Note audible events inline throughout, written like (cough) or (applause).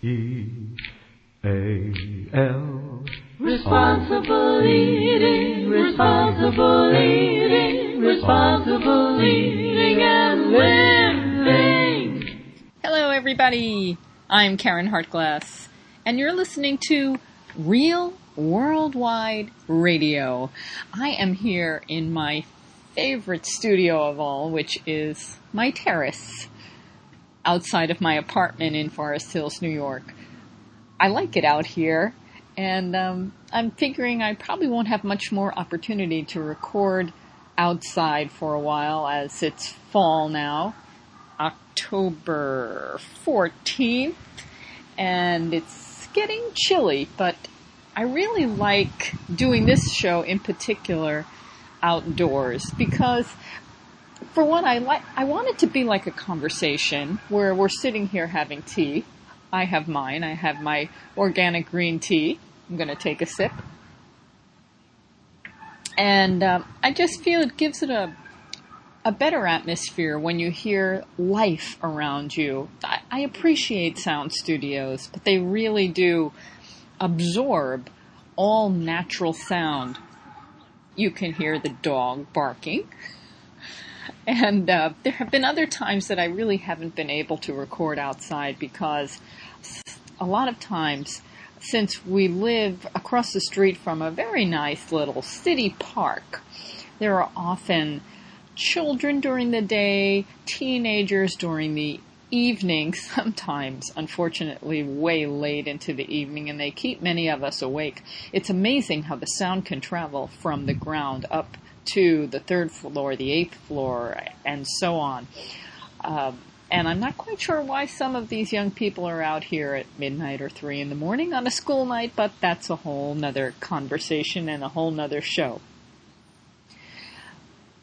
E A L. Responsible eating, responsible eating, responsible eating and living. Hello, everybody. I'm Caryn Hartglass, and you're listening to Real Worldwide Radio. I am here in my favorite studio of all, which is my terrace outside of my apartment in Forest Hills, New York. I like it out here, and um, I'm figuring I probably won't have much more opportunity to record outside for a while as it's fall now, October 14th, and it's getting chilly, but I really like doing this show in particular outdoors because for one I like I want it to be like a conversation where we're sitting here having tea. I have mine. I have my organic green tea. I'm going to take a sip. And um, I just feel it gives it a a better atmosphere when you hear life around you. I, I appreciate sound studios, but they really do absorb all natural sound you can hear the dog barking. And uh, there have been other times that I really haven't been able to record outside because a lot of times, since we live across the street from a very nice little city park, there are often children during the day, teenagers during the evening, (laughs) sometimes, unfortunately, way late into the evening, and they keep many of us awake. It's amazing how the sound can travel from the ground up to the third floor, the eighth floor, and so on. Um, and I'm not quite sure why some of these young people are out here at midnight or three in the morning on a school night, but that's a whole nother conversation and a whole nother show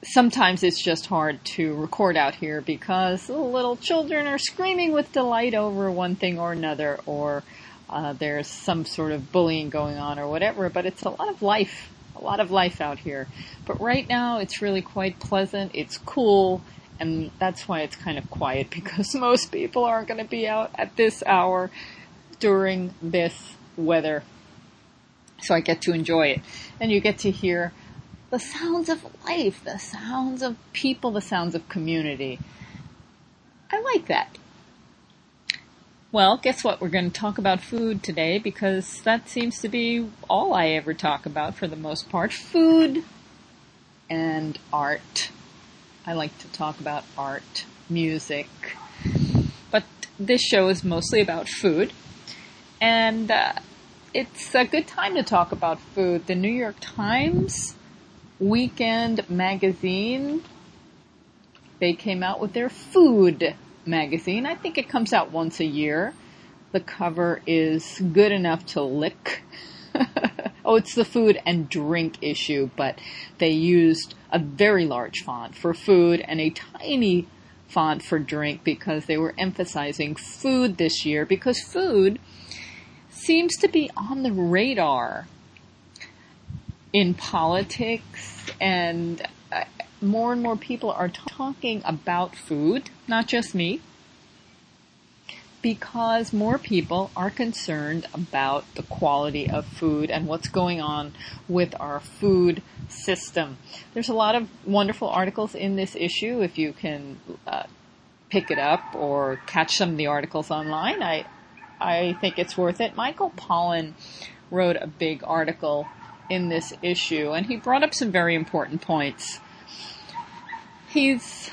sometimes it's just hard to record out here because little children are screaming with delight over one thing or another, or uh, there's some sort of bullying going on or whatever. But it's a lot of life, a lot of life out here. But right now, it's really quite pleasant. It's cool. And that's why it's kind of quiet (laughs) because most people aren't going to be out at this hour during this weather. So I get to enjoy it. And you get to hear the sounds of life, the sounds of people, the sounds of community. I like that. Well, guess what? We're going to talk about food today because that seems to be all I ever talk about for the most part. Food and art. I like to talk about art, music, but this show is mostly about food. And uh, it's a good time to talk about food. The New York Times Weekend magazine. They came out with their food magazine. I think it comes out once a year. The cover is good enough to lick. (laughs) oh, it's the food and drink issue, but they used a very large font for food and a tiny font for drink because they were emphasizing food this year because food seems to be on the radar in politics and more and more people are talking about food, not just me, because more people are concerned about the quality of food and what's going on with our food system. There's a lot of wonderful articles in this issue if you can uh, pick it up or catch some of the articles online. I I think it's worth it. Michael Pollan wrote a big article in this issue, and he brought up some very important points. He's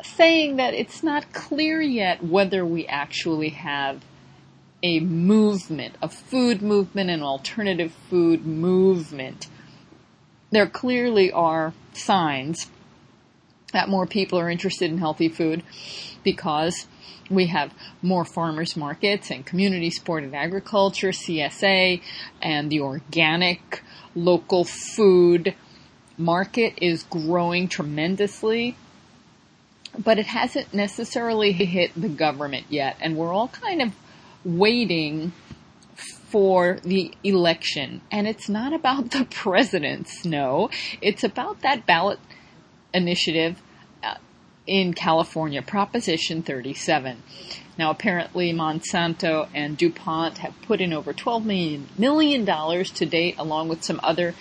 saying that it's not clear yet whether we actually have a movement, a food movement, an alternative food movement. There clearly are signs that more people are interested in healthy food because we have more farmers markets and community supported agriculture, CSA, and the organic local food market is growing tremendously, but it hasn't necessarily hit the government yet. And we're all kind of waiting for the election. And it's not about the (laughs) presidents, no. It's about that ballot initiative uh, in California, Proposition 37. Now, apparently, Monsanto and DuPont have put in over $12 million, million to date, along with some other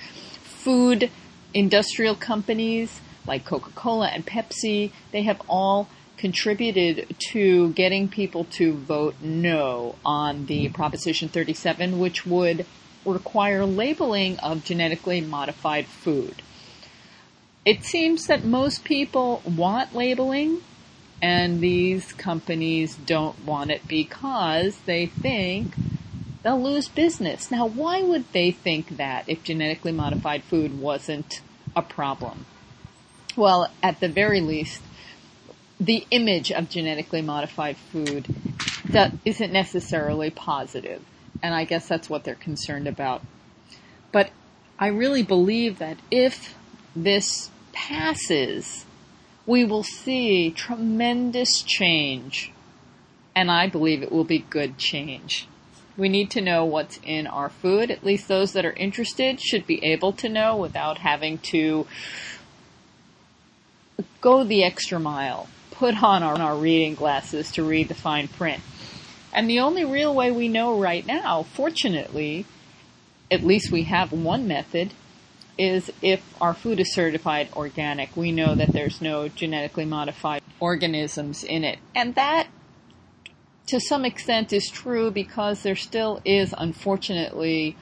food industrial companies like Coca-Cola and Pepsi. They have all contributed to getting people to vote no on the Proposition 37, which would require labeling of genetically modified food. It seems that most people want labeling, and these companies don't want it because they think they'll lose business. Now, why would they think that if genetically modified food wasn't a problem? Well, at the very least, the image of genetically modified food that isn't necessarily positive. And I guess that's what they're concerned about. But I really believe that if this passes, we will see tremendous change. And I believe it will be good change. We need to know what's in our food. At least those that are interested should be able to know without having to go the extra mile, put on our, our reading glasses to read the fine print. And the only real way we know right now, fortunately, at least we have one method, is if our food is certified organic. We know that there's no genetically modified organisms in it. And that, to some extent, is true because there still is, unfortunately,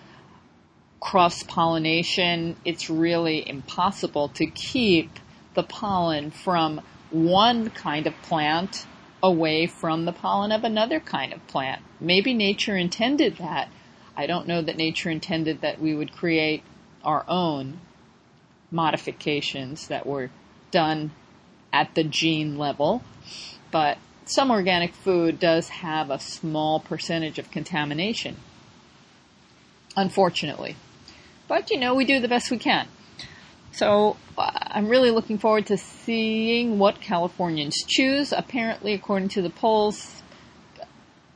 cross pollination. It's really impossible to keep the pollen from one kind of plant away from the pollen of another kind of plant. Maybe nature intended that. I don't know that nature intended that we would create our own modifications that were done at the gene level, but some organic food does have a small percentage of contamination. Unfortunately. But you know, we do the best we can. So uh, I'm really looking forward to seeing what Californians choose. Apparently, according to the polls,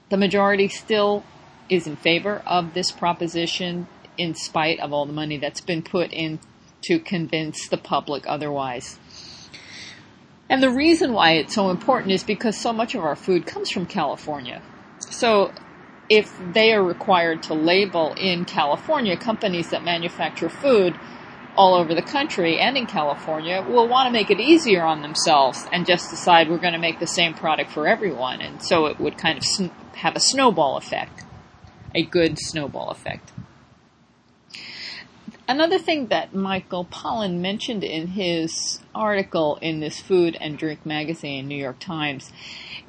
the majority still is in favor of this proposition in spite of all the money that's been put in to convince the public otherwise. And the reason why it's so important is because so much of our food comes from California. So if they are required to label in California companies that manufacture food all over the country and in California will want to make it easier on themselves and just decide we're going to make the same product for everyone. And so it would kind of have a snowball effect, a good snowball effect. Another thing that Michael Pollan mentioned in his article in this Food and Drink magazine, New York Times,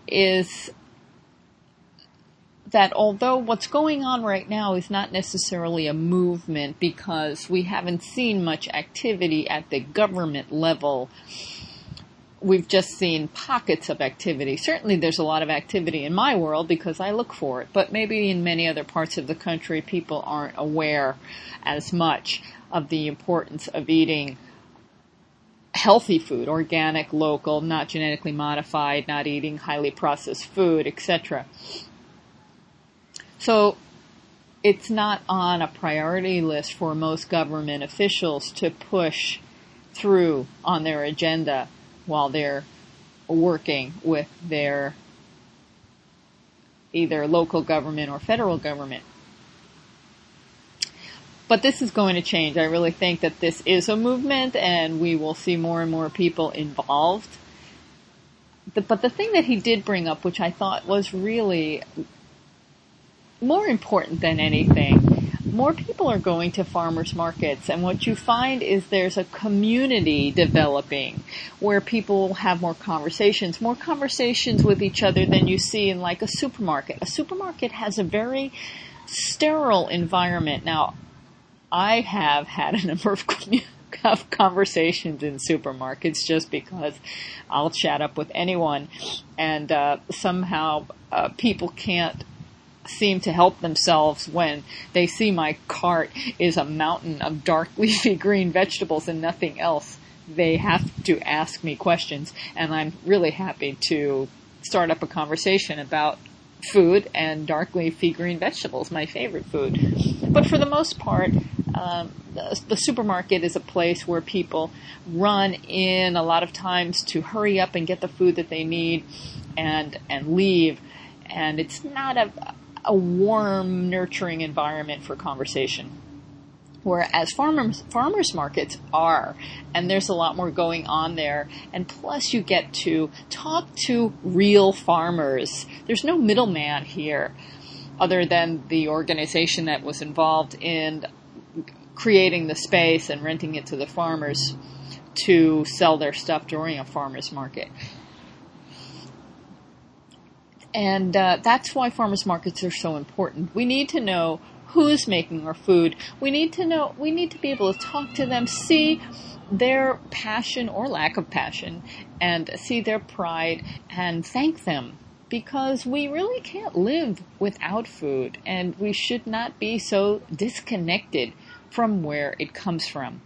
is that although what's going on right now is not necessarily a movement because we haven't seen much activity at the government level, we've just seen pockets of activity. Certainly there's a lot of activity in my world because I look for it, but maybe in many other parts of the country people aren't aware as much of the importance of eating healthy food, organic, local, not genetically modified, not eating highly processed food, etc. So it's not on a priority list for most government officials to push through on their agenda while they're working with their either local government or federal government. But this is going to change. I really think that this is a movement and we will see more and more people involved. But the thing that he did bring up, which I thought was really more important than anything, more people are going to farmers markets and what you find is there's a community developing where people have more conversations, more conversations with each other than you see in like a supermarket. A supermarket has a very sterile environment. Now, I have had a (laughs) number of of conversations in supermarkets just because I'll chat up with anyone and uh, somehow uh, people can't seem to help themselves when they see my cart is a mountain of dark (laughs) leafy green vegetables and nothing else. They have to ask me questions and I'm really happy to start up a conversation about food and dark leafy green vegetables, my favorite food. But for the most part, um, the, the, supermarket is a place where people run in a lot of times to hurry up and get the food that they need and and leave and it's not a, a warm, nurturing environment for conversation. Whereas farmers, farmers markets are, and there's a lot more going on there. And plus you get to talk to real farmers. There's no middleman here other than the organization that was involved in creating the space and renting it to the farmers to sell their stuff during a farmer's market. And uh, that's why farmers markets are so important. We need to know who's making our food. We need to know, we need to be able to talk to them, see their passion or lack of passion, and see their pride and thank them. Because we really can't live without food, and we should not be so disconnected from where it comes from.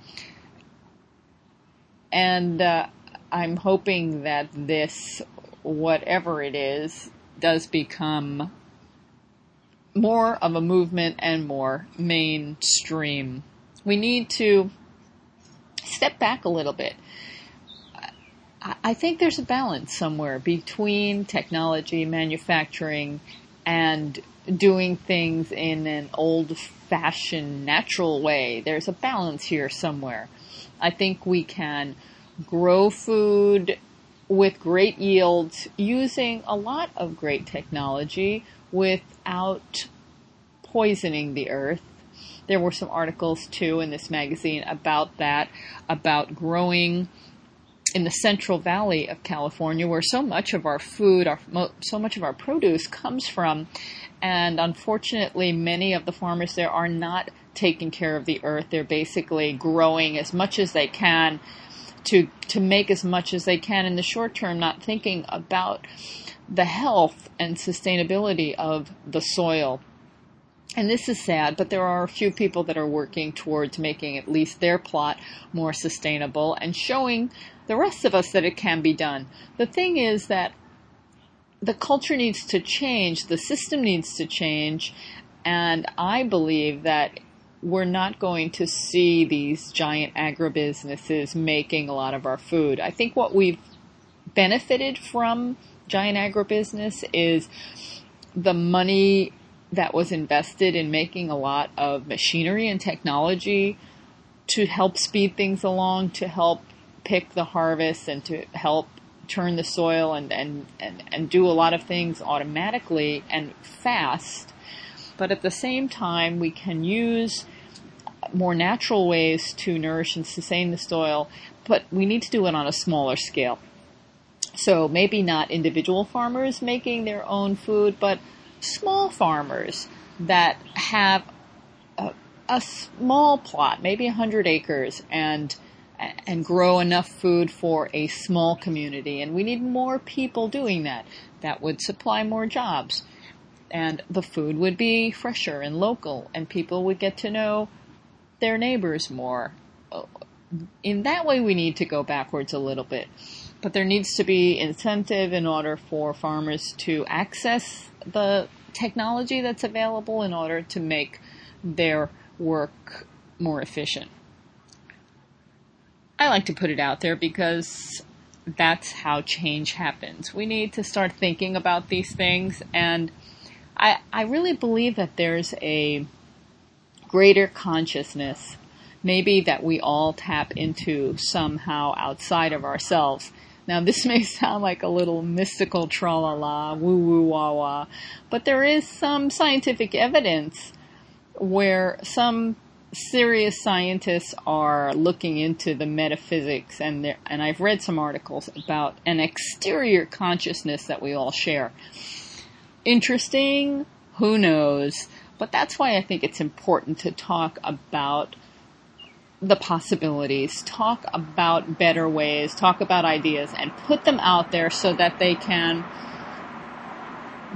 And uh, I'm hoping that this, whatever it is, does become more of a movement and more mainstream. We need to step back a little bit. I think there's a balance somewhere between technology, manufacturing, and doing things in an old fashioned, natural way. There's a balance here somewhere. I think we can grow food with great yields using a lot of great technology without poisoning the earth. There were some articles too in this magazine about that, about growing in the Central Valley of California where so much of our food, our, so much of our produce comes from. And unfortunately, many of the farmers there are not taking care of the earth. They're basically growing as much as they can to, to make as much as they can in the short term, not thinking about the health and sustainability of the soil. And this is sad, but there are a few people that are working towards making at least their plot more sustainable and showing the rest of us that it can be done. The thing is that the culture needs to change, the system needs to change, and I believe that we're not going to see these giant agribusinesses making a lot of our food. I think what we've benefited from giant agribusiness is the money that was invested in making a lot of machinery and technology to help speed things along, to help pick the harvest and to help turn the soil and, and, and, and do a lot of things automatically and fast. But at the same time, we can use more natural ways to nourish and sustain the soil, but we need to do it on a smaller scale. So maybe not individual farmers making their own food, but small farmers that have a, a small plot, maybe 100 acres, and and grow enough food for a small community. And we need more people doing that. That would supply more jobs. And the food would be fresher and local, and people would get to know their neighbors more. In that way, we need to go backwards a little bit. But there needs to be incentive in order for farmers to access the technology that's available in order to make their work more efficient. I like to put it out there because that's how change happens. We need to start thinking about these things and I, I really believe that there's a greater consciousness, maybe that we all tap into somehow outside of ourselves. Now this (laughs) may sound like a little mystical tra la la, woo woo wah wah, but there is some scientific evidence where some serious scientists are looking into the metaphysics and and I've read some articles about an exterior consciousness that we all share. Interesting? Who knows? But that's why I think it's important to talk about the possibilities, talk about better ways, talk about ideas, and put them out there so that they can,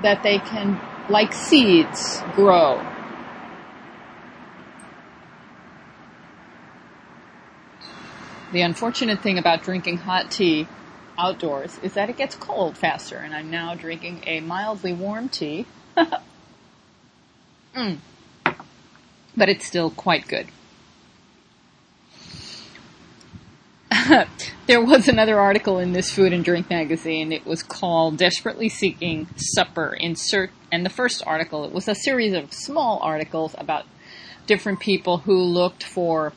that they can, like seeds, grow. The unfortunate thing about drinking hot tea outdoors is that it gets cold faster, and I'm now drinking a mildly warm tea. (laughs) Mm. But it's still quite good. (laughs) there was another article in this food and drink magazine. It was called Desperately Seeking Supper in Search, and the first article, it was a series of small articles about different people who looked for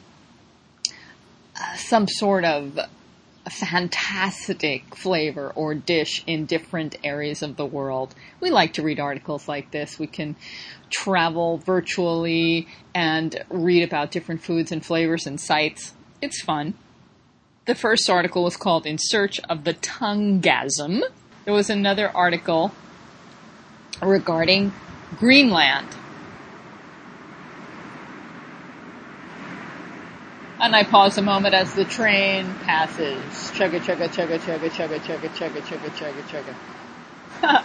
uh, some sort of fantastic flavor or dish in different areas of the world. We like to read articles like this. We can travel virtually and read about different foods and flavors and sites. It's fun. The first article was called In Search of the Tonguegasm. There was another article regarding Greenland. And I pause a moment as the train passes. Chugga chugga chugga chugga chugga chugga chugga chugga chugga chugga.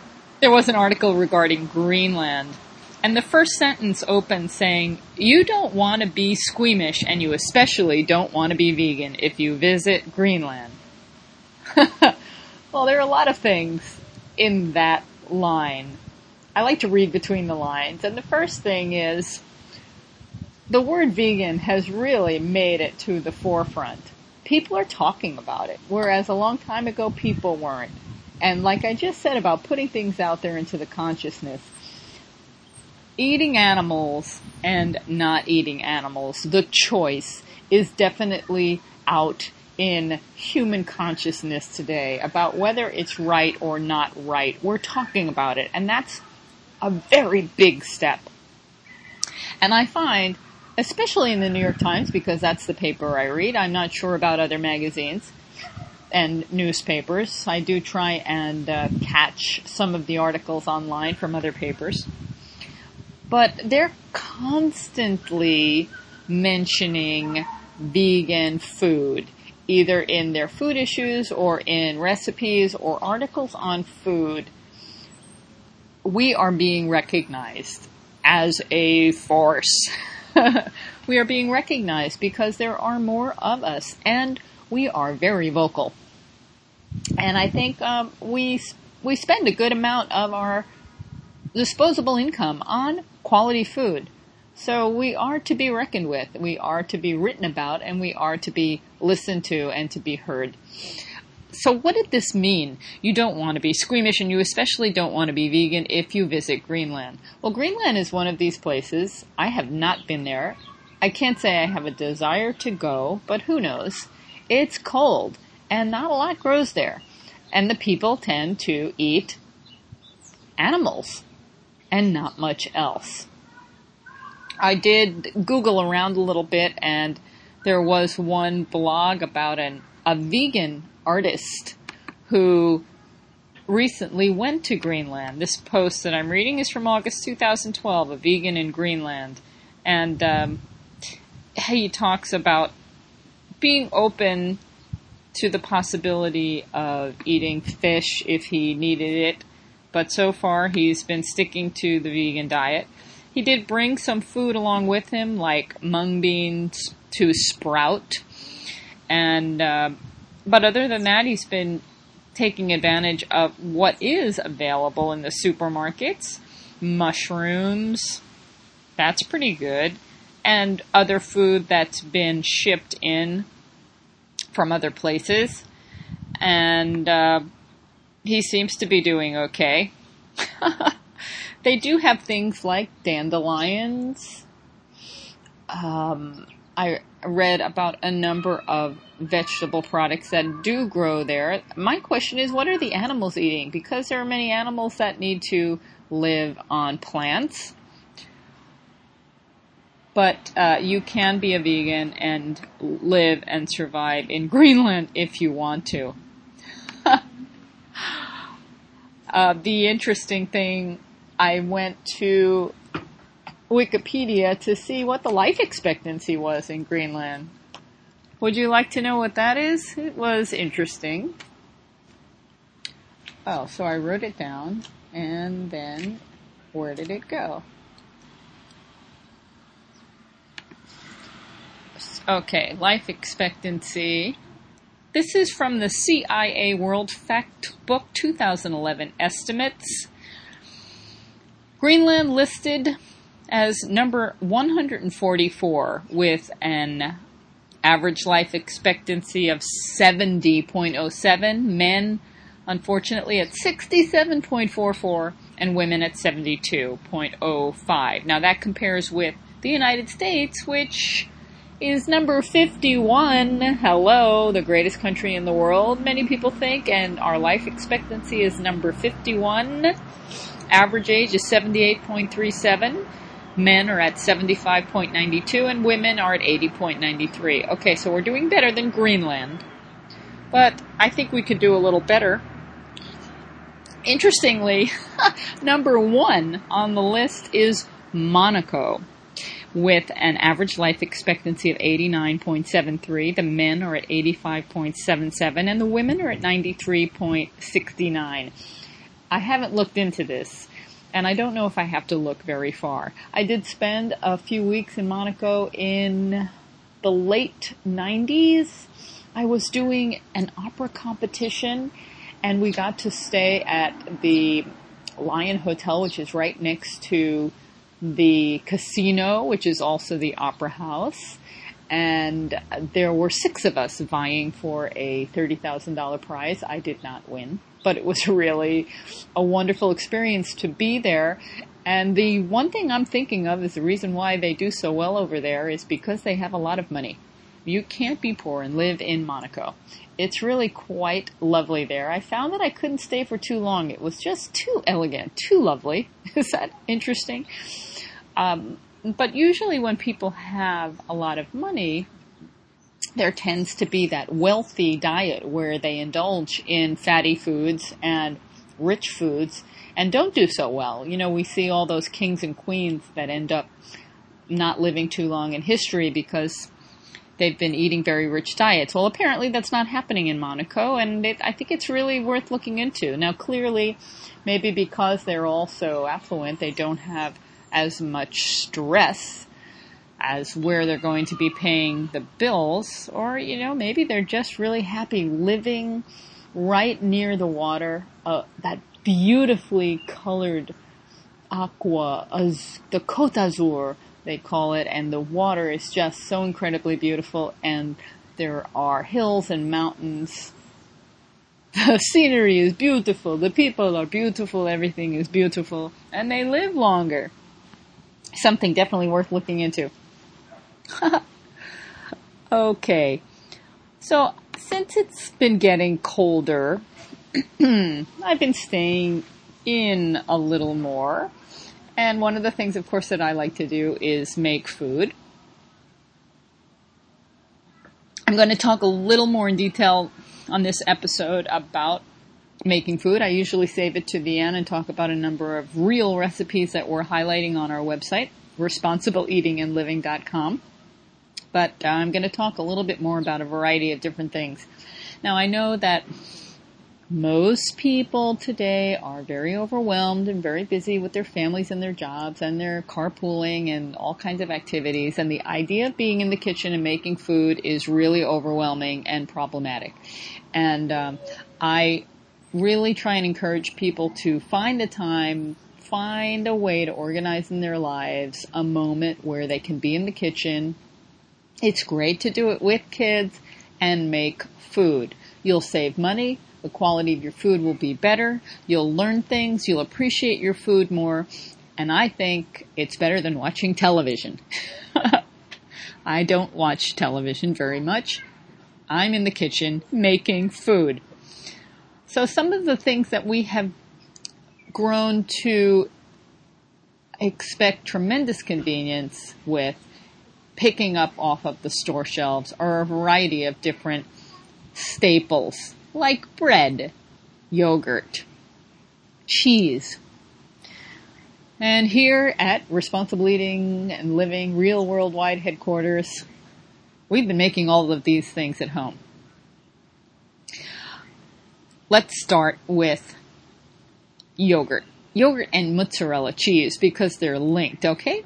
(laughs) there was an article regarding Greenland. And the first sentence opens saying, You don't want to be squeamish and you especially don't want to be vegan if you visit Greenland. (laughs) well, there are a lot of things in that line. I like to read between the lines. And the first thing is, the word vegan has really made it to the forefront. People are talking about it, whereas a long time ago people weren't. And like I just said about putting things out there into the consciousness, eating animals and not eating animals, the choice is definitely out in human consciousness today about whether it's right or not right. We're talking about it, and that's a very big step. And I find especially in the New York Times because that's the paper I read. I'm not sure about other magazines and newspapers. I do try and uh, catch some of the articles online from other papers. But they're constantly mentioning vegan food, either in their food issues or in recipes or articles on food. We are being recognized as a force. (laughs) (laughs) we are being recognized because there are more of us and we are very vocal. And I think um, we we spend a good amount of our disposable income on quality food. So we are to be reckoned with, we are to be written about, and we are to be listened to and to be heard. So what did this mean? You don't want to be squeamish and you especially don't want to be vegan if you visit Greenland. Well, Greenland is one of these places. I have not been there. I can't say I have a desire to go, but who knows? It's cold and not a lot grows there. And the people tend to eat animals and not much else. I did Google around a little bit and there was one blog about an, a vegan artist who recently went to Greenland. This post that I'm reading is from August 2012, a vegan in Greenland. And um, he talks about being open to the possibility of eating fish if he needed it, but so far he's been sticking to the vegan diet. He did bring some food along with him, like mung beans to sprout, and uh, but other than that, he's been taking advantage of what is available in the supermarkets. Mushrooms, that's pretty good. And other food that's been shipped in from other places. And uh, he seems to be doing okay. (laughs) they do have things like dandelions. Um, I read about a number of vegetable products that do grow there. My question is, what are the animals eating? Because there are many animals that need to live on plants. But uh, you can be a vegan and live and survive in (laughs) Greenland if you want to. (laughs) uh, the interesting thing, I went to Wikipedia to see what the life expectancy was in Greenland. Would you like to know what that is? It was interesting. Oh, so I wrote it down, and then where did it go? Okay, life expectancy. This is from the CIA World Factbook 2011 estimates. Greenland listed as number 144 with an average life expectancy of 70.07, men unfortunately at 67.44, and women at 72.05. Now that compares with the United States, which is number 51. Hello, the greatest country in the world, many people think, and our life expectancy is number 51. Average age is 78.37. Men are at 75.92 and women are at 80.93. Okay, so we're doing better than Greenland. But I think we could do a little better. Interestingly, (laughs) number one on the list is Monaco with an average life expectancy of 89.73. The men are at 85.77 and the women are at 93.69. I haven't looked into this and I don't know if I have to look very far. I did spend a few weeks in Monaco in the late 90s. I was doing an opera competition and we got to stay at the Lion Hotel, which is right next to the casino, which is also the opera house. And there were six of us vying for a $30,000 prize. I did not win, but it was (laughs) really a wonderful experience to be there. And the one thing I'm thinking of is the reason why they do so well over there is because they have a lot of money. You can't be poor and live in Monaco. It's really quite lovely there. I found that I couldn't stay for too long. It was just too elegant, too lovely. (laughs) Is that interesting? Um, but usually when people have a lot of money, there tends to be that wealthy diet where they indulge in fatty foods and rich foods and don't do so well. You know, we see all those kings and queens that end up not living too long in history because they've been eating very rich diets. Well, apparently that's not happening in Monaco, and it, I think it's really worth looking into. Now, clearly, maybe because they're all so affluent, they don't have as much stress as where they're going to be paying the bills, or, you know, maybe they're just really happy living right near the water, uh, that beautifully colored aqua, az- the Côte d'Azur, they call it, and the water is just so incredibly beautiful, and there are hills and mountains. (laughs) The scenery is beautiful, the people are beautiful, everything is beautiful, and they live longer something definitely worth looking into. (laughs) okay. So, since it's been getting colder, (clears throat) I've been staying in a little more. And one of the things, of course, that I like to do is make food. I'm going to talk a little more in detail on this episode about making food. I usually save it to the end and talk about a number of real recipes that we're highlighting on our website, responsibleeatingandliving.com. But uh, I'm going to talk a little bit more about a variety of different things. Now I know that most people today are very overwhelmed and very busy with their families and their jobs and their carpooling and all kinds of activities. And the idea of being in the kitchen and making food is really overwhelming and problematic. And um, I really try and encourage people to find a time, find a way to organize in their lives a moment where they can be in the kitchen. It's great to do it with kids and make food. You'll save money. The quality of your food will be better. You'll learn things. You'll appreciate your food more. And I think it's better than watching television. (laughs) I don't watch television very much. I'm in the kitchen making food. So some of the things that we have grown to expect tremendous convenience with picking up off of the store shelves are a variety of different staples like bread, yogurt, cheese. And here at Responsible Eating and Living Real Worldwide headquarters, we've been making all of these things at home. Let's start with yogurt. Yogurt and mozzarella cheese because they're linked, okay?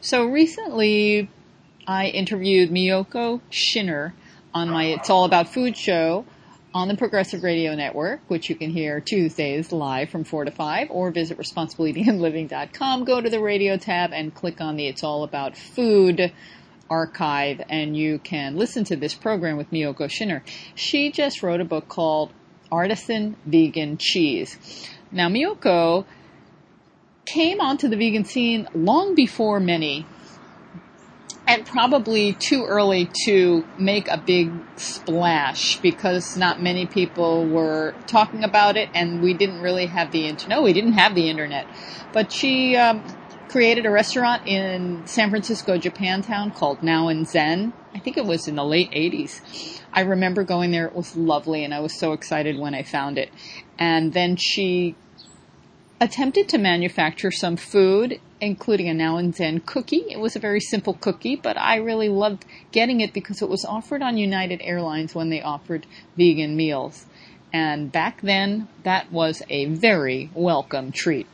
So recently I interviewed Miyoko Schinner on my It's All About Food show on the Progressive Radio Network, which you can hear Tuesdays live from 4 to 5, or visit responsibleeatingandliving.com, go to the radio tab and click on the It's All About Food archive and you can listen to this program with Miyoko Schinner. She just wrote a book called Artisan Vegan Cheese. Now, Miyoko came onto the vegan scene long before many and probably too early to make a big splash because not many people were talking about it and we didn't really have the internet. No, we didn't have the internet. But she um, created a restaurant in San Francisco, Japantown called Now and Zen. I think it was in the late 80s. I remember going there. It was lovely and I was so excited when I found it. And then she attempted to manufacture some food, including a Now and then cookie. It was a very simple cookie, but I really loved getting it because it was offered on United Airlines when they offered vegan meals. And back then, that was a very welcome treat.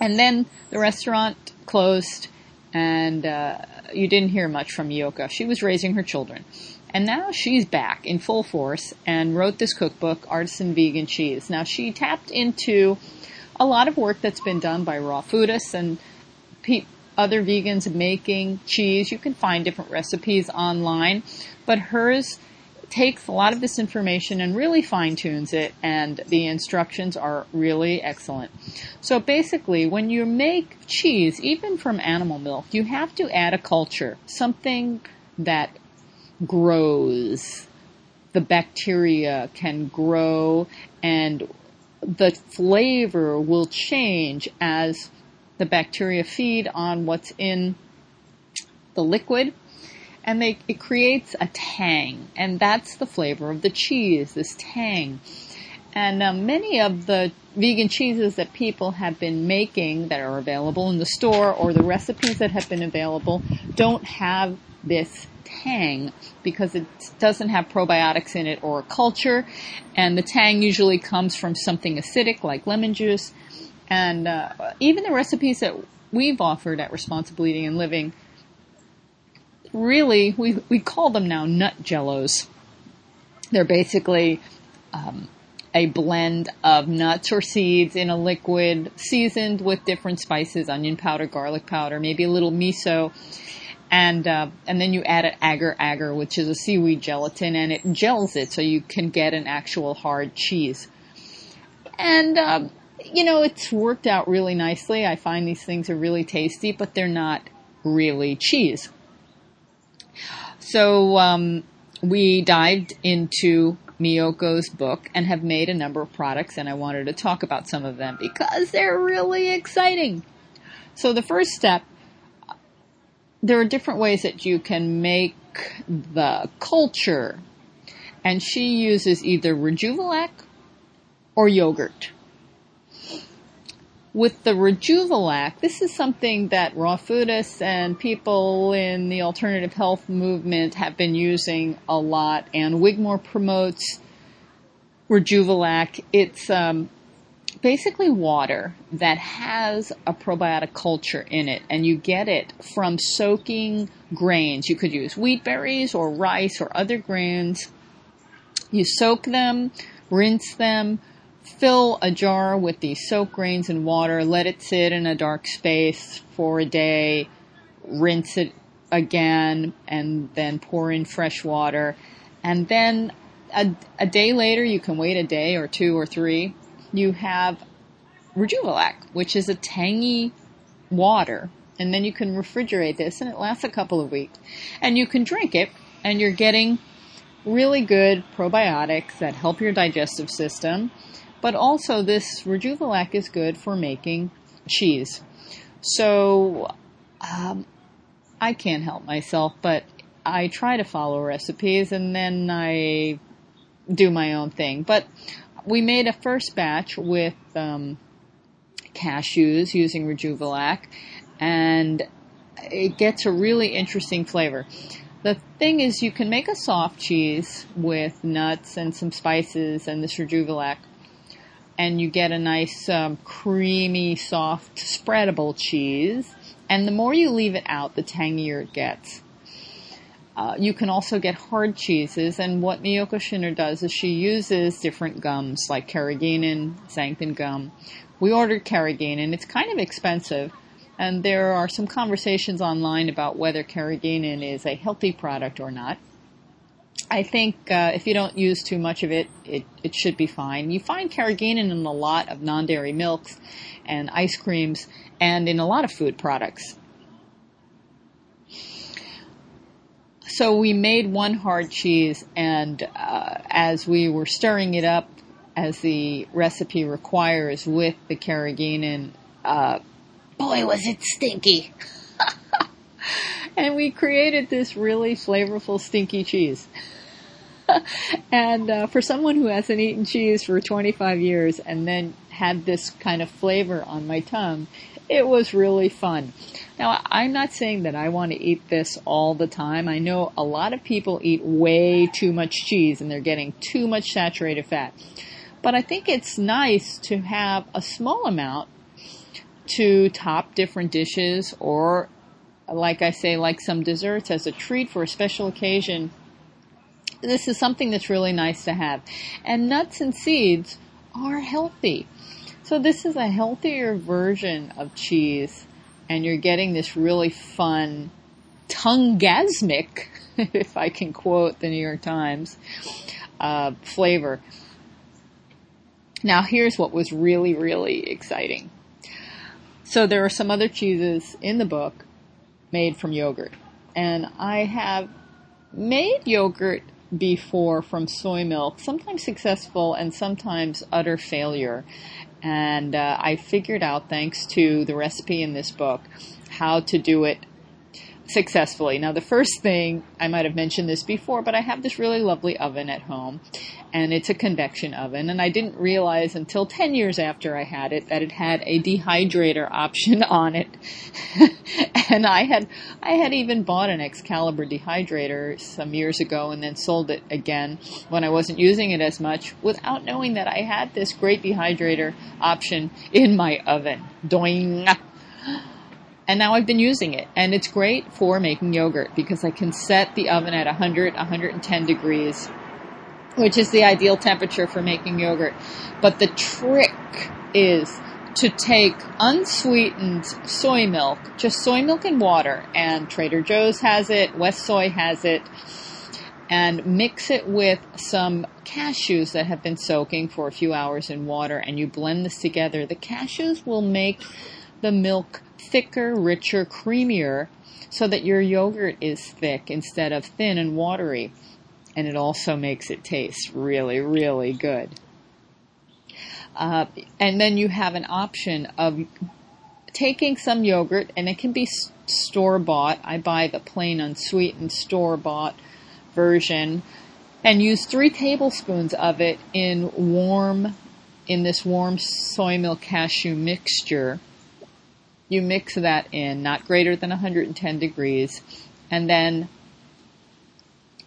And then the restaurant closed and uh, you didn't hear much from Miyoko. She was raising her children. And now she's back in full force and wrote this cookbook, Artisan Vegan Cheese. Now she tapped into a lot of work that's been done by raw foodists and pe- other vegans making cheese. You can find different recipes online, but hers takes a lot of this information and really fine tunes it and the instructions are really excellent. So basically when you make cheese, even from animal milk, you have to add a culture, something that grows. The bacteria can grow and the flavor will change as the bacteria feed on what's in the liquid and they, it creates a tang, and that's the flavor of the cheese, this tang. And um, many of the vegan cheeses that people have been making that are available in the store or the recipes that have been available don't have this tang because it doesn't have probiotics in it or a culture. And the tang usually comes from something acidic like lemon juice. And uh, even the recipes that we've offered at responsible eating and living really, we, we call them now nut jellos. They're basically um, a blend of nuts or seeds in a liquid, seasoned with different spices, onion powder, garlic powder, maybe a little miso, and uh, and then you add an agar agar, which is a seaweed gelatin, and it gels it so you can get an actual hard cheese. And uh, you know, it's worked out really nicely. I find these things are really tasty, but they're not really cheese. So um, we dived into Miyoko's book and have made a number of products, and I wanted to talk about some of them because they're really exciting. So the first step, there are different ways that you can make the culture, and she uses either Rejuvelac or yogurt. With the Rejuvelac, this is something that raw foodists and people in the alternative health movement have been using a lot, and Wigmore promotes Rejuvelac. It's um, basically water that has a probiotic culture in it, and you get it from soaking grains. You could use wheat berries or rice or other grains. You soak them, rinse them, fill a jar with the soak grains and water, let it sit in a dark space for a day, rinse it again, and then pour in fresh water. And then a, a day later, you can wait a day or two or three, you have Rejuvelac, which is a tangy water. And then you can refrigerate this and it lasts a couple of weeks. And you can drink it and you're getting really good probiotics that help your digestive system but also this Rejuvelac is good for making cheese. So, um, I can't help myself, but I try to follow recipes and then I do my own thing. But we made a first batch with um, cashews using Rejuvelac, and it gets a really interesting flavor. The thing is, you can make a soft cheese with nuts and some spices and this Rejuvelac, and you get a nice um, creamy, soft, spreadable cheese. And the more you leave it out, the tangier it gets. Uh, you can also get hard cheeses, and what Miyoko Schinner does is she uses different gums like carrageenan, xanthan gum. We ordered carrageenan. It's kind of expensive, And there are some conversations online about whether carrageenan is a healthy product or not. I think uh, if you don't use too much of it, it, it should be fine. You find carrageenan in a lot of non-dairy milks and ice creams and in a lot of food products. So we made one hard cheese and uh, as we were stirring it up as the recipe requires with the carrageenan, uh, boy was it stinky. (laughs) and we created this really flavorful stinky cheese. (laughs) and uh, for someone who hasn't eaten cheese for 25 years and then had this kind of flavor on my tongue, it was really fun. Now, I'm not saying that I want to eat this all the time. I know a lot of people eat way too much cheese and they're getting too much saturated fat. But I think it's nice to have a small amount to top different dishes or like I say, like some desserts as a treat for a special occasion. This is something that's really nice to have. And nuts and seeds are healthy. So this is a healthier version of cheese and you're getting this really fun tongue-gasmic, (laughs) if I can quote the New York Times, uh, flavor. Now here's what was really, really exciting. So there are some other cheeses in the book made from yogurt. And I have made yogurt before from soy milk, sometimes successful and sometimes utter failure. And uh, I figured out, thanks to the recipe in this book, how to do it successfully. Now, the first thing, I might have mentioned this before, but I have this really lovely oven at home, and it's a convection oven, and I didn't realize until 10 years after I had it that it had a dehydrator option (laughs) on it. (laughs) and I had, I had even bought an Excalibur dehydrator some years ago and then sold it again when I wasn't using it as much without knowing that I had this great dehydrator option in my oven. Doing. And now I've been using it and it's great for making yogurt because I can set the oven at 100, 110 degrees, which is the ideal temperature for making yogurt. But the trick is to take unsweetened soy milk, just soy milk and water, and Trader Joe's has it, West Soy has it, and mix it with some cashews that have been soaking for a few hours in water, and you blend this together. The cashews will make the milk thicker, richer, creamier, so that your yogurt is thick instead of thin and watery. And it also makes it taste really, really good. Uh, and then you have an option of taking some yogurt, and it can be store bought. I buy the plain unsweetened store bought version, and use three tablespoons of it in warm, in this warm soy milk cashew mixture you mix that in, not greater than 110 degrees, and then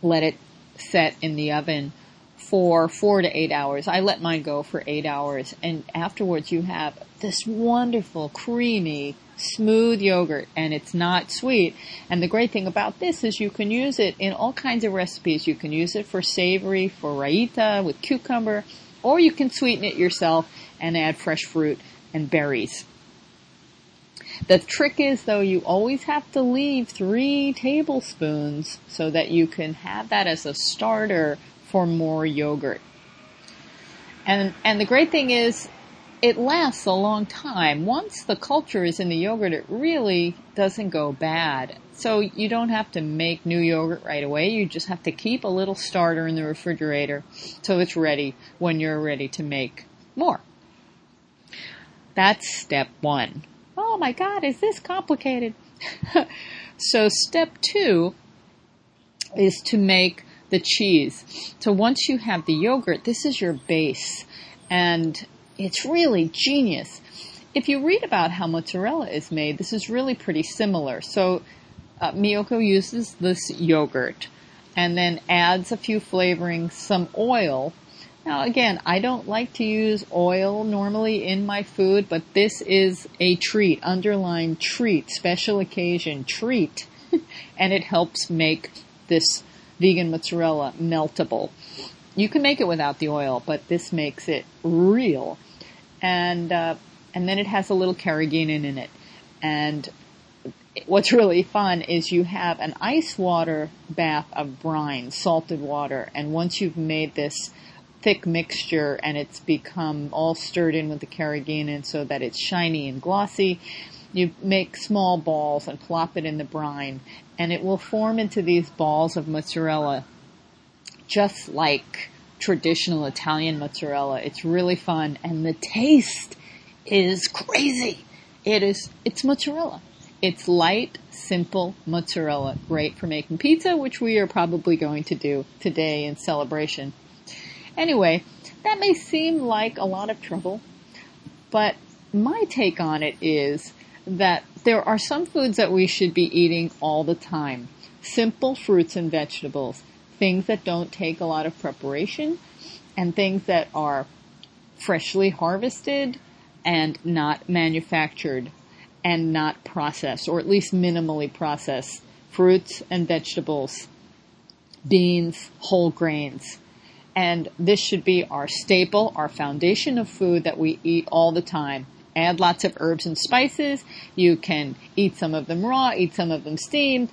let it set in the oven for four to eight hours. I let mine go for eight hours, and afterwards you have this wonderful, creamy, smooth yogurt, and it's not sweet. And the great thing about this is you can use it in all kinds of recipes. You can use it for savory, for raita with cucumber, or you can sweeten it yourself and add fresh fruit and berries. The trick is though, you always have to leave three tablespoons so that you can have that as a starter for more yogurt. And, and the great thing is, it lasts a long time. Once the culture is in the yogurt, it really doesn't go bad. So you don't have to make new yogurt right away. You just have to keep a little starter in the refrigerator so it's ready when you're ready to make more. That's step one oh my God, is this complicated? (laughs) so step two is to make the cheese. So once you have the yogurt, this is your base and it's really genius. If you read about how mozzarella is made, this is really pretty similar. So uh, Miyoko uses this yogurt and then adds a few flavorings, some oil, now again, I don't like to use oil normally in my food, but this is a treat, underline treat, special occasion treat, (laughs) and it helps make this vegan mozzarella meltable. You can make it without the oil, but this makes it real. And, uh, and then it has a little carrageenan in it. And what's really fun is you have an ice water bath of brine, salted water, and once you've made this thick mixture and it's become all stirred in with the carrageenan so that it's shiny and glossy, you make small balls and plop it in the brine and it will form into these balls of mozzarella just like traditional Italian mozzarella. It's really fun and the taste is crazy. It is, it's mozzarella. It's light, simple mozzarella, great for making pizza, which we are probably going to do today in celebration. Anyway, that may seem like a lot of trouble, but my take on it is that there are some foods that we should be eating all the time. Simple fruits and vegetables, things that don't take a lot of preparation, and things that are freshly harvested and not manufactured and not processed, or at least minimally processed. Fruits and vegetables, beans, whole grains. And this should be our staple, our foundation of food that we eat all the time. Add lots of herbs and spices. You can eat some of them raw, eat some of them steamed,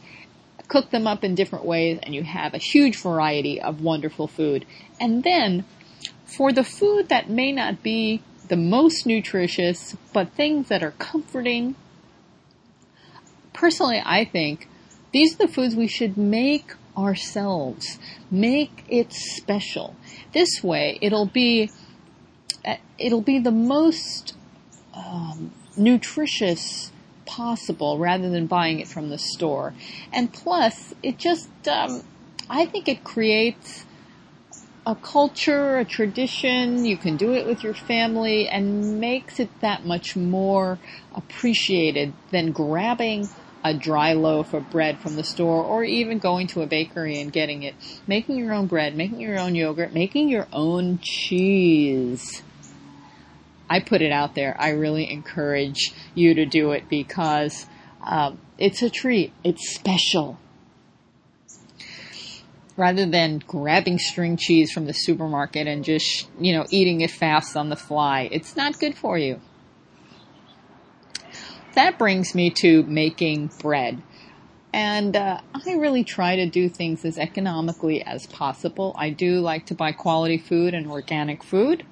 cook them up in different ways, and you have a huge variety of wonderful food. And then, for the food that may not be the most nutritious, but things that are comforting, personally, I think these are the foods we should make ourselves. Make it special. This way, it'll be it'll be the most um, nutritious possible rather than buying it from the store. And plus, it just um, I think it creates a culture, a tradition. You can do it with your family and makes it that much more appreciated than grabbing a dry loaf of bread from the store or even going to a bakery and getting it. Making your own bread, making your own yogurt, making your own cheese. I put it out there. I really encourage you to do it because um, it's a treat. It's special. Rather than grabbing string cheese from the supermarket and just, you know, eating it fast on the fly. It's not good for you that brings me to making bread. And uh, I really try to do things as economically as possible. I do like to buy quality food and organic food.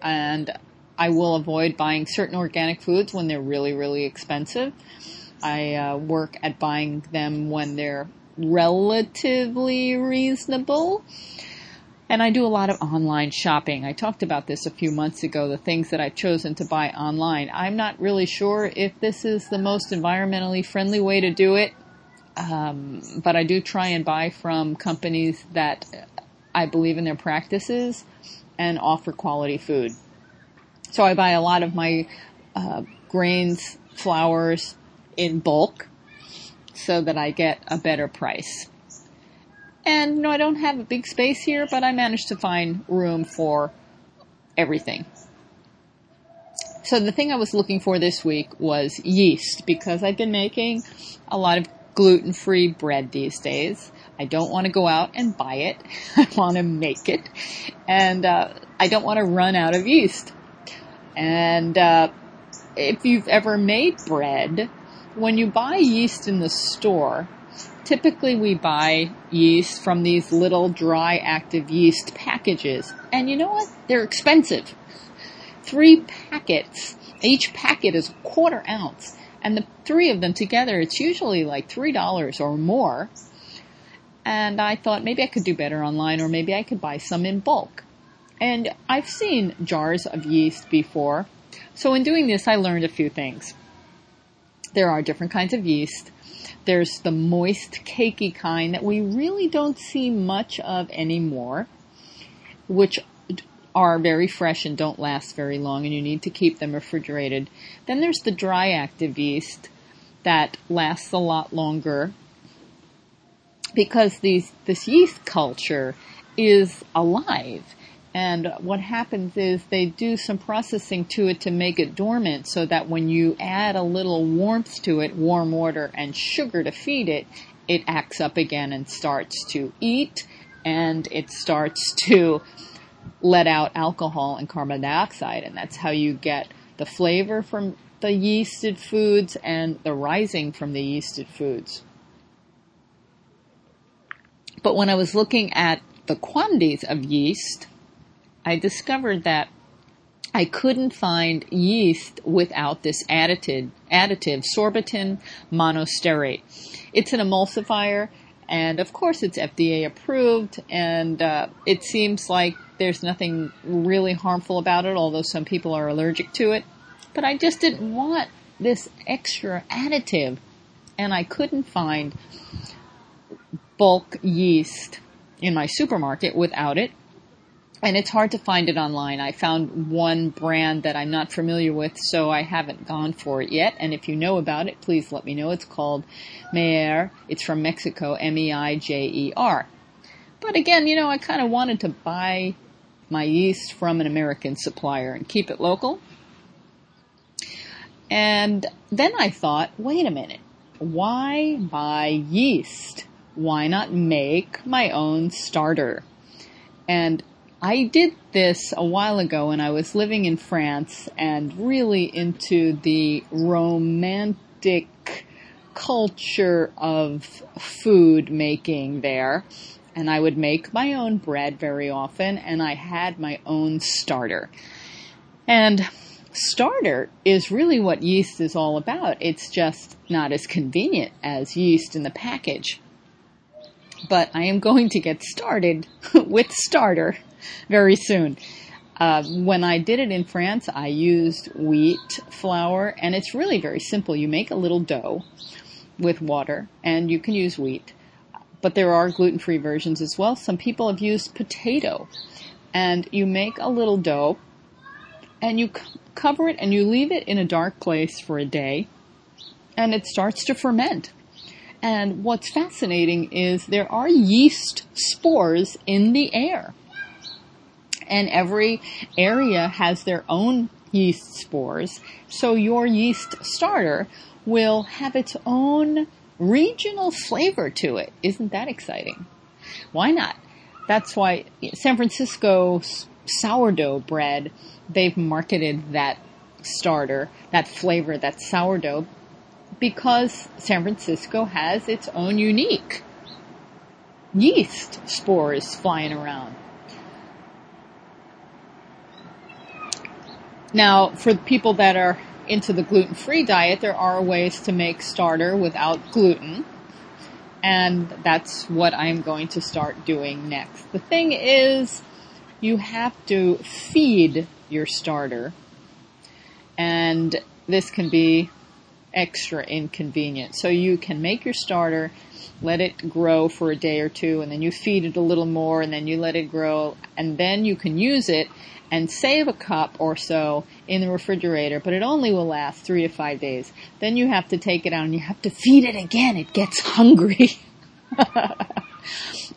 And I will avoid buying certain organic foods when they're really, really expensive. I uh, work at buying them when they're relatively reasonable. And I do a lot of online shopping. I talked about this a few months ago, the things that I've chosen to buy online. I'm not really sure if this is the most environmentally friendly way to do it, um, but I do try and buy from companies that I believe in their practices and offer quality food. So I buy a lot of my uh, grains, flours in bulk so that I get a better price. And you know, I don't have a big space here, but I managed to find room for everything. So the thing I was looking for this week was yeast because I've been making a lot of gluten-free bread these days. I don't want to go out and buy it. (laughs) I want to make it. And, uh, I don't want to run out of yeast. And, uh, if you've ever made bread, when you buy yeast in the store, Typically we buy yeast from these little dry active yeast packages. And you know what? They're expensive. Three packets. Each packet is a quarter ounce. And the three of them together, it's usually like $3 or more. And I thought maybe I could do better online or maybe I could buy some in bulk. And I've seen jars of yeast before. So in doing this, I learned a few things. There are different kinds of yeast. There's the moist, cakey kind that we really don't see much of anymore, which are very fresh and don't last very long and you need to keep them refrigerated. Then there's the dry active yeast that lasts a lot longer because these, this yeast culture is alive and what happens is they do some processing to it to make it dormant so that when you add a little warmth to it, warm water and sugar to feed it, it acts up again and starts to eat and it starts (laughs) to let out alcohol and carbon dioxide. And that's how you get the flavor from the yeasted foods and the rising from the yeasted foods. But when I was looking at the quantities of yeast, I discovered that I couldn't find yeast without this additive, additive sorbitan monostearate. It's an emulsifier, and of course it's FDA approved, and uh, it seems like there's nothing really harmful about it, although some people are allergic to it. But I just didn't want this extra additive, and I couldn't find bulk yeast in my supermarket without it. And it's hard to find it online. I found one brand that I'm not familiar with, so I haven't gone for it yet. And if you know about it, please let me know. It's called Meijer. It's from Mexico, M-E-I-J-E-R. But again, you know, I kind of wanted to buy my yeast from an American supplier and keep it local. And then I thought, wait a minute. Why buy yeast? why not make my own starter? And I did this a while ago when I was living in France and really into the romantic culture of food making there. And I would make my own bread very often and I had my own starter. And starter is really what yeast is all about. It's just not as convenient as yeast in the package but I am going to get started (laughs) with starter very soon. Uh, when I did it in France, I used wheat flour, and it's really very simple. You make a little dough with water, and you can use wheat, but there are gluten-free versions as well. Some people have used potato, and you make a little dough, and you c- cover it, and you leave it in a dark place for a day, and it starts to ferment. And what's fascinating is there are yeast spores in the air. And every area has their own yeast spores. So your yeast starter will have its own regional flavor to it. Isn't that exciting? Why not? That's why San Francisco sourdough bread, they've marketed that starter, that flavor, that sourdough because San Francisco has its own unique yeast spores flying around. Now, for people that are into the gluten-free diet, there are ways to make starter without gluten. And that's what I'm going to start doing next. The thing is, you have to feed your starter. And this can be extra inconvenient. So you can make your starter, let it grow for a day or two, and then you feed it a little more, and then you let it grow, and then you can use it and save a cup or so in the refrigerator, but it only will last three to five days. Then you have to take it out and you have to feed it again. It gets (laughs) hungry.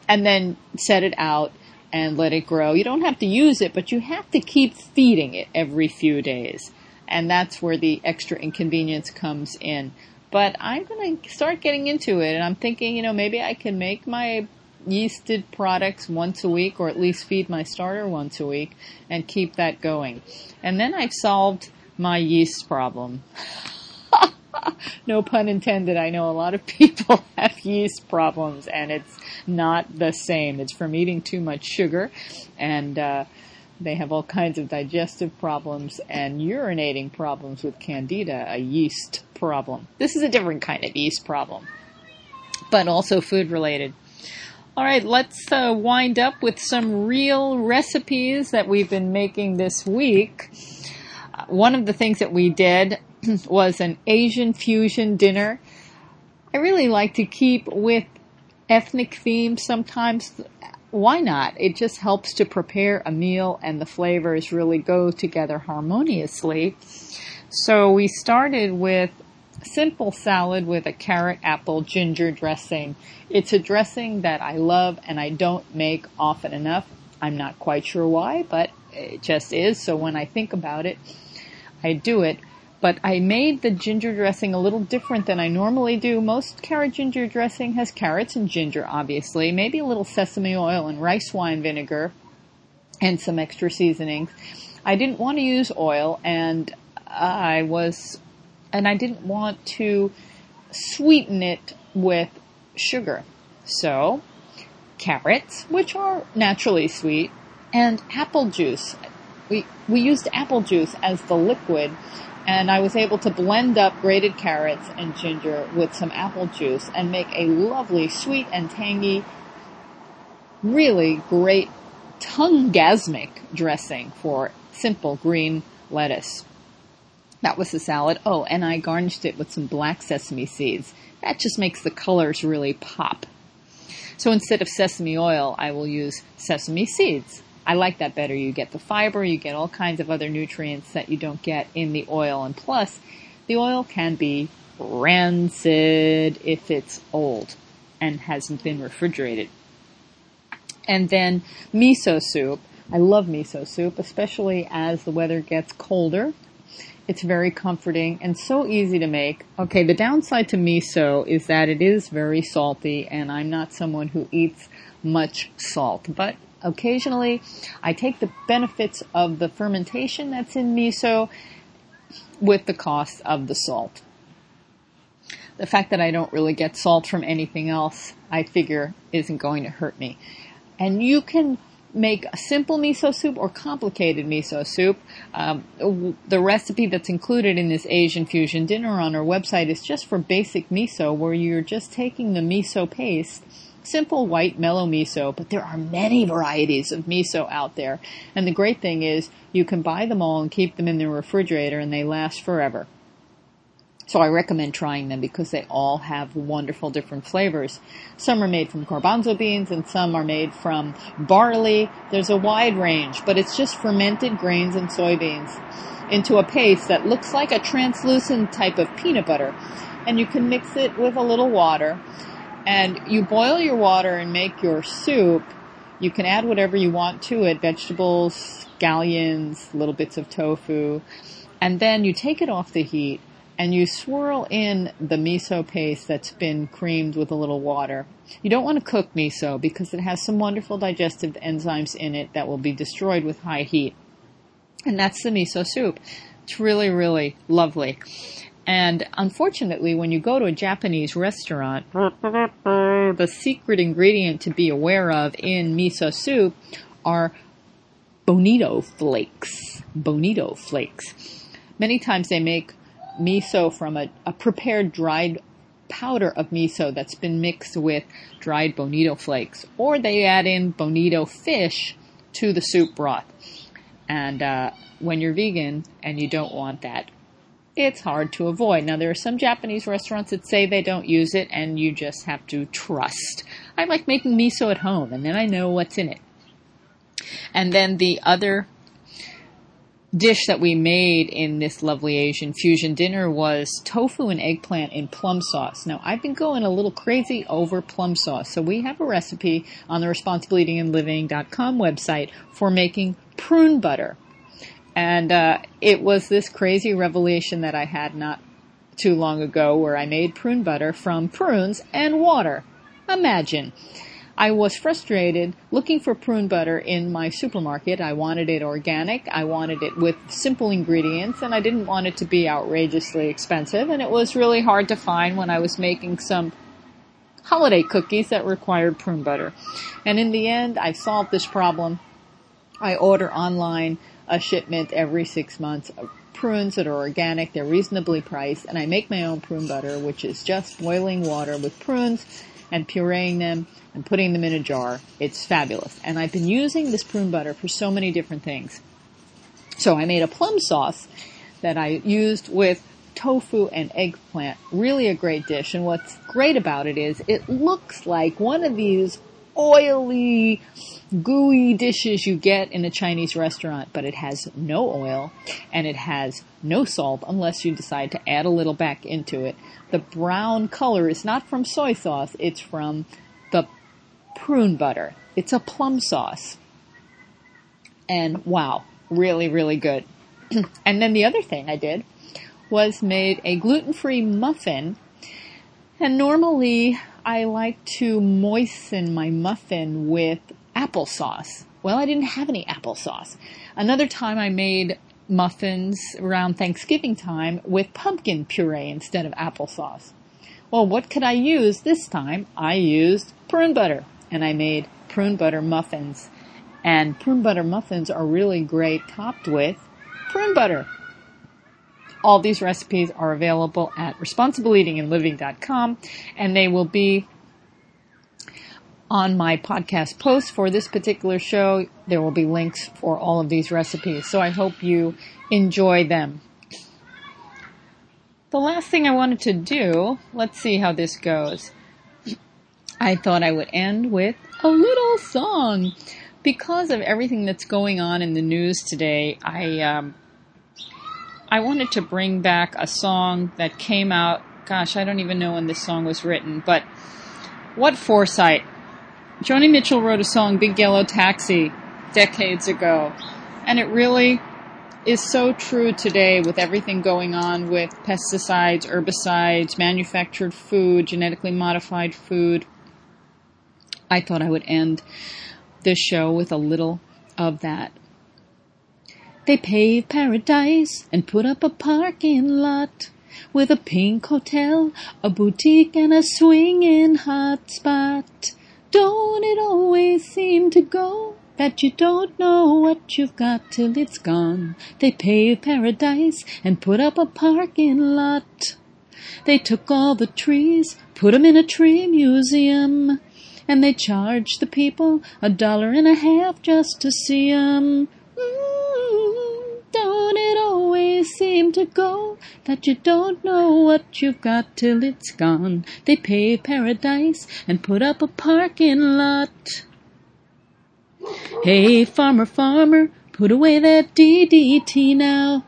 and then set it out and let it grow. You don't have to use it, but you have to keep feeding it every few days and that's where the extra inconvenience comes in. But I'm going to start getting into it, and I'm thinking, you know, maybe I can make my yeasted products once a week, or at least feed my starter once a week, and keep that going. And then I've solved my yeast problem. (laughs) no pun intended. I know a lot of (laughs) people have yeast problems, and it's not the same. It's from eating too much sugar, and uh, they have all kinds of digestive problems and urinating problems with candida, a yeast problem. This is a different kind of yeast problem, but also food related. All right, let's uh, wind up with some real recipes that we've been making this week. Uh, one of the things that we did (clears throat) was an Asian fusion dinner. I really like to keep with ethnic themes sometimes why not? It just helps to prepare a meal and the flavors really go together harmoniously. So we started with simple salad with a carrot apple ginger dressing. It's a dressing that I love and I don't make often enough. I'm not quite sure why, but it just is. So when I think about it, I do it but I made the ginger dressing a little different than I normally do. Most carrot ginger dressing has carrots and ginger, obviously, maybe a little sesame oil and rice wine vinegar and some extra seasonings. I didn't want to use oil and I was and I didn't want to sweeten it with sugar. So, carrots, which are naturally sweet, and apple juice. We, we used apple juice as the liquid and I was able to blend up grated carrots and ginger with some apple juice and make a lovely sweet and tangy, really great tongue-gasmic dressing for simple green lettuce. That was the salad. Oh, and I garnished it with some black sesame seeds. That just makes the colors really pop. So instead of sesame oil, I will use sesame seeds. I like that better. You get the fiber, you get all kinds of other nutrients that you don't get in the oil, and plus, the oil can be rancid if it's old and hasn't been refrigerated. And then miso soup. I love miso soup, especially as the weather gets colder. It's very comforting and so easy to make. Okay, the downside to miso is that it is very salty and I'm not someone who eats much salt, but occasionally I take the benefits of the fermentation that's in miso with the cost of the salt. The fact that I don't really get salt from anything else, I figure isn't going to hurt me. And you can make a simple miso soup or complicated miso soup. Um, the recipe that's included in this Asian fusion dinner on our website is just for basic miso, where you're just taking the miso paste simple white mellow miso, but there are many varieties of miso out there. And the great thing is you can buy them all and keep them in the refrigerator and they last forever. So I recommend trying them because they all have wonderful different flavors. Some are made from garbanzo beans and some are made from barley. There's a wide range, but it's just fermented grains and soybeans into a paste that looks like a translucent type of peanut butter. And you can mix it with a little water and you boil your water and make your soup. You can add whatever you want to it, vegetables, scallions, little bits of tofu, and then you take it off the heat and you swirl in the miso paste that's been creamed with a little water. You don't want to cook miso because it has some wonderful digestive enzymes in it that will be destroyed with high heat. And that's the miso soup. It's really, really lovely. And unfortunately, when you go to a Japanese restaurant, the secret ingredient to be aware of in miso soup are bonito flakes. Bonito flakes. Many times they make miso from a, a prepared dried powder of miso that's been mixed with dried bonito flakes, or they add in bonito fish to the soup broth. And uh, when you're vegan and you don't want that, it's hard to avoid. Now, there are some Japanese restaurants that say they don't use it, and you just have to trust. I like making miso at home, and then I know what's in it. And then the other dish that we made in this lovely Asian fusion dinner was tofu and eggplant in plum sauce. Now, I've been going a little crazy over plum sauce, so we have a recipe on the responsibleeatingandliving.com website for making prune butter. And uh, it was this crazy revelation that I had not too long ago where I made prune butter from prunes and water. Imagine. I was frustrated looking for prune butter in my supermarket. I wanted it organic. I wanted it with simple ingredients and I didn't want it to be outrageously expensive. And it was really hard to find when I was making some holiday cookies that required prune butter. And in the end, I solved this problem. I order online a shipment every six months of prunes that are organic. They're reasonably priced and I make my own prune butter, which is just boiling water with prunes and pureeing them and putting them in a jar. It's fabulous. And I've been using this prune butter for so many different things. So I made a plum sauce that I used with tofu and eggplant. Really a great dish. And what's great about it is it looks like one of these oily, gooey dishes you get in a Chinese restaurant, but it has no oil and it has no salt unless you decide to add a little back into it. The brown color is not from soy sauce, it's from the prune butter. It's a plum sauce. And wow, really, really good. (clears throat) and then the other thing I did was made a gluten-free muffin. And normally I like to moisten my muffin with applesauce. Well, I didn't have any applesauce. Another time I made muffins around Thanksgiving time with pumpkin puree instead of applesauce. Well, what could I use this time? I used prune butter and I made prune butter muffins. And prune butter muffins are really great topped with prune butter. All these recipes are available at responsibleeatingandliving.com and they will be on my podcast post for this particular show. There will be links for all of these recipes. So I hope you enjoy them. The last thing I wanted to do, let's see how this goes. I thought I would end with a little song. Because of everything that's going on in the news today, I um, I wanted to bring back a song that came out. Gosh, I don't even know when this song was written, but what foresight! Joni Mitchell wrote a song, Big Yellow Taxi, decades ago, and it really is so true today with everything going on with pesticides, herbicides, manufactured food, genetically modified food. I thought I would end this show with a little of that. They paved paradise and put up a parking lot with a pink hotel, a boutique, and a swinging hot spot. Don't it always seem to go that you don't know what you've got till it's gone? They paved paradise and put up a parking lot. They took all the trees, put 'em in a tree museum, and they charged the people a dollar and a half just to see 'em. Mm, it seem to go that you don't know what you've got till it's gone? They paved paradise and put up a parking lot. Hey, farmer, farmer, put away that DDT now.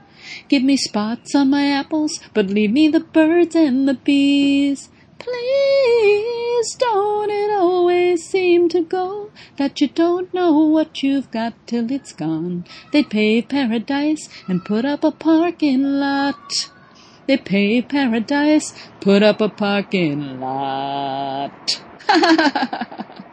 Give me spots on my apples, but leave me the birds and the bees. Please don't it always seem to go that you don't know what you've got till it's gone. They pave paradise and put up a parking lot. They pave paradise, put up a parking lot. (laughs)